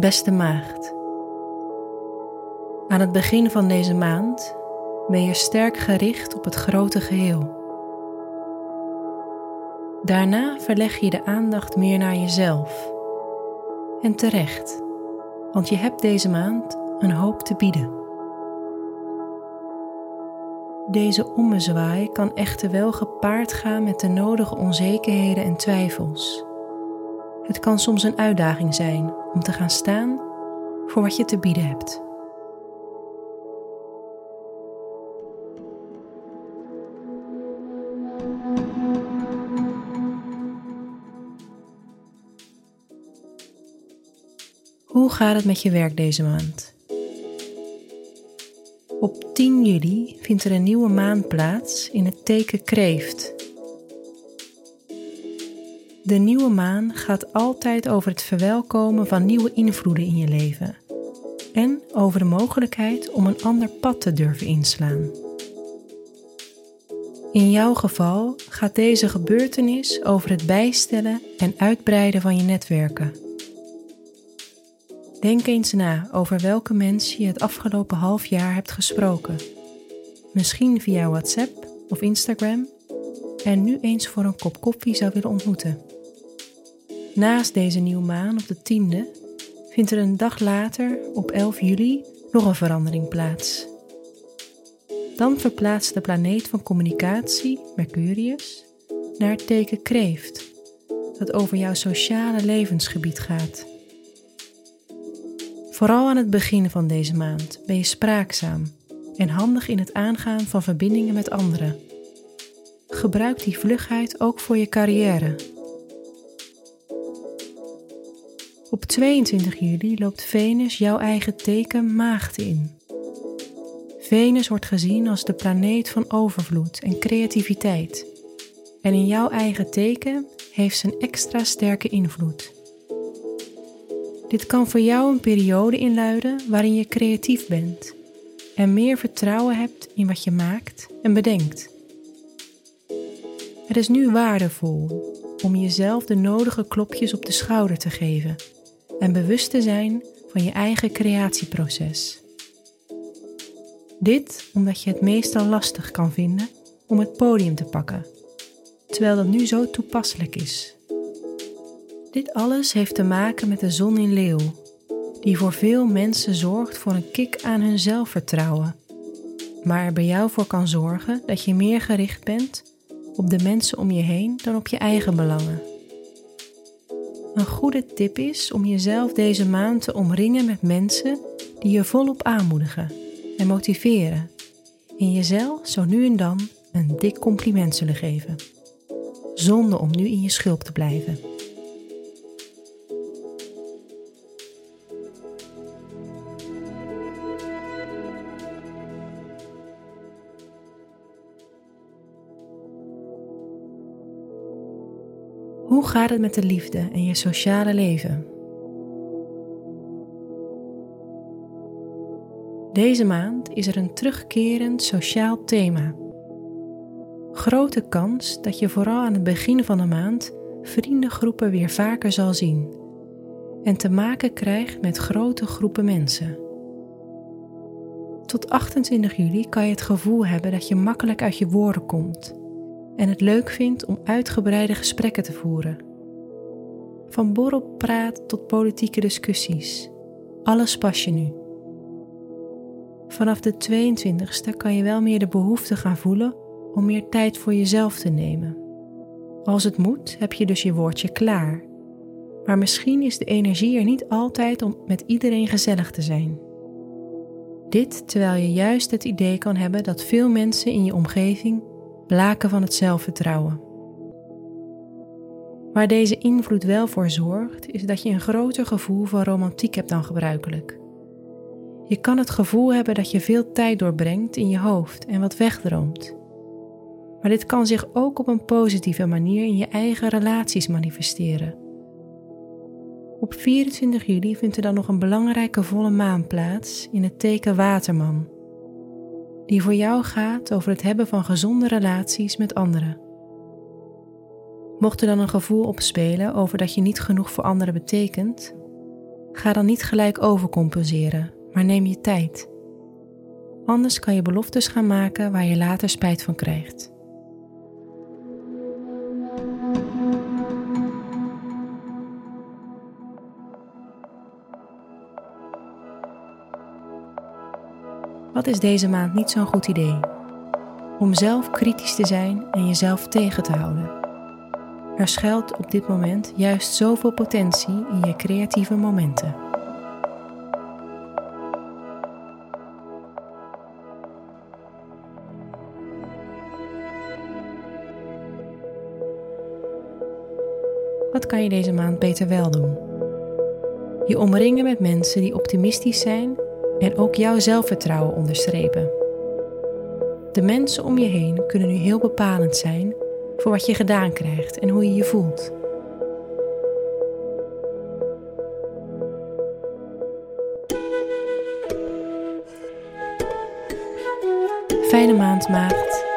Beste maagd, aan het begin van deze maand ben je sterk gericht op het grote geheel. Daarna verleg je de aandacht meer naar jezelf. En terecht, want je hebt deze maand een hoop te bieden. Deze ommezwaai kan echter wel gepaard gaan met de nodige onzekerheden en twijfels. Het kan soms een uitdaging zijn om te gaan staan voor wat je te bieden hebt. Hoe gaat het met je werk deze maand? Op 10 juli vindt er een nieuwe maan plaats in het teken Kreeft. De nieuwe maan gaat altijd over het verwelkomen van nieuwe invloeden in je leven en over de mogelijkheid om een ander pad te durven inslaan. In jouw geval gaat deze gebeurtenis over het bijstellen en uitbreiden van je netwerken. Denk eens na over welke mensen je het afgelopen half jaar hebt gesproken. Misschien via WhatsApp of Instagram en nu eens voor een kop koffie zou willen ontmoeten. Naast deze nieuwe maan op de 10e vindt er een dag later, op 11 juli, nog een verandering plaats. Dan verplaatst de planeet van communicatie, Mercurius, naar het teken Kreeft, dat over jouw sociale levensgebied gaat. Vooral aan het begin van deze maand ben je spraakzaam en handig in het aangaan van verbindingen met anderen. Gebruik die vlugheid ook voor je carrière. Op 22 juli loopt Venus jouw eigen teken Maagd in. Venus wordt gezien als de planeet van overvloed en creativiteit. En in jouw eigen teken heeft ze een extra sterke invloed. Dit kan voor jou een periode inluiden waarin je creatief bent en meer vertrouwen hebt in wat je maakt en bedenkt. Het is nu waardevol om jezelf de nodige klopjes op de schouder te geven en bewust te zijn van je eigen creatieproces. Dit omdat je het meestal lastig kan vinden om het podium te pakken, terwijl dat nu zo toepasselijk is. Dit alles heeft te maken met de zon in leeuw, die voor veel mensen zorgt voor een kick aan hun zelfvertrouwen, maar er bij jou voor kan zorgen dat je meer gericht bent op de mensen om je heen dan op je eigen belangen. Een goede tip is om jezelf deze maand te omringen met mensen die je volop aanmoedigen en motiveren en jezelf zo nu en dan een dik compliment zullen geven, zonder om nu in je schulp te blijven. Hoe gaat het met de liefde en je sociale leven? Deze maand is er een terugkerend sociaal thema. Grote kans dat je vooral aan het begin van de maand vriendengroepen weer vaker zal zien en te maken krijgt met grote groepen mensen. Tot 28 juli kan je het gevoel hebben dat je makkelijk uit je woorden komt en het leuk vindt om uitgebreide gesprekken te voeren. Van borrelpraat tot politieke discussies. Alles pas je nu. Vanaf de 22e kan je wel meer de behoefte gaan voelen om meer tijd voor jezelf te nemen. Als het moet, heb je dus je woordje klaar. Maar misschien is de energie er niet altijd om met iedereen gezellig te zijn. Dit terwijl je juist het idee kan hebben dat veel mensen in je omgeving blaken van het zelfvertrouwen. Waar deze invloed wel voor zorgt, is dat je een groter gevoel van romantiek hebt dan gebruikelijk. Je kan het gevoel hebben dat je veel tijd doorbrengt in je hoofd en wat wegdroomt. Maar dit kan zich ook op een positieve manier in je eigen relaties manifesteren. Op 24 juli vindt er dan nog een belangrijke volle maan plaats in het teken Waterman die voor jou gaat over het hebben van gezonde relaties met anderen. Mocht er dan een gevoel opspelen over dat je niet genoeg voor anderen betekent, Ga dan niet gelijk overcompenseren, maar neem je tijd. Anders kan je beloftes gaan maken waar je later spijt van krijgt. Wat is deze maand niet zo'n goed idee? Om zelf kritisch te zijn en jezelf tegen te houden. Er schuilt op dit moment juist zoveel potentie in je creatieve momenten. Wat kan je deze maand beter wel doen? Je omringen met mensen die optimistisch zijn en ook jouw zelfvertrouwen onderstrepen. De mensen om je heen kunnen nu heel bepalend zijn voor wat je gedaan krijgt en hoe je je voelt. Fijne maand, maagd.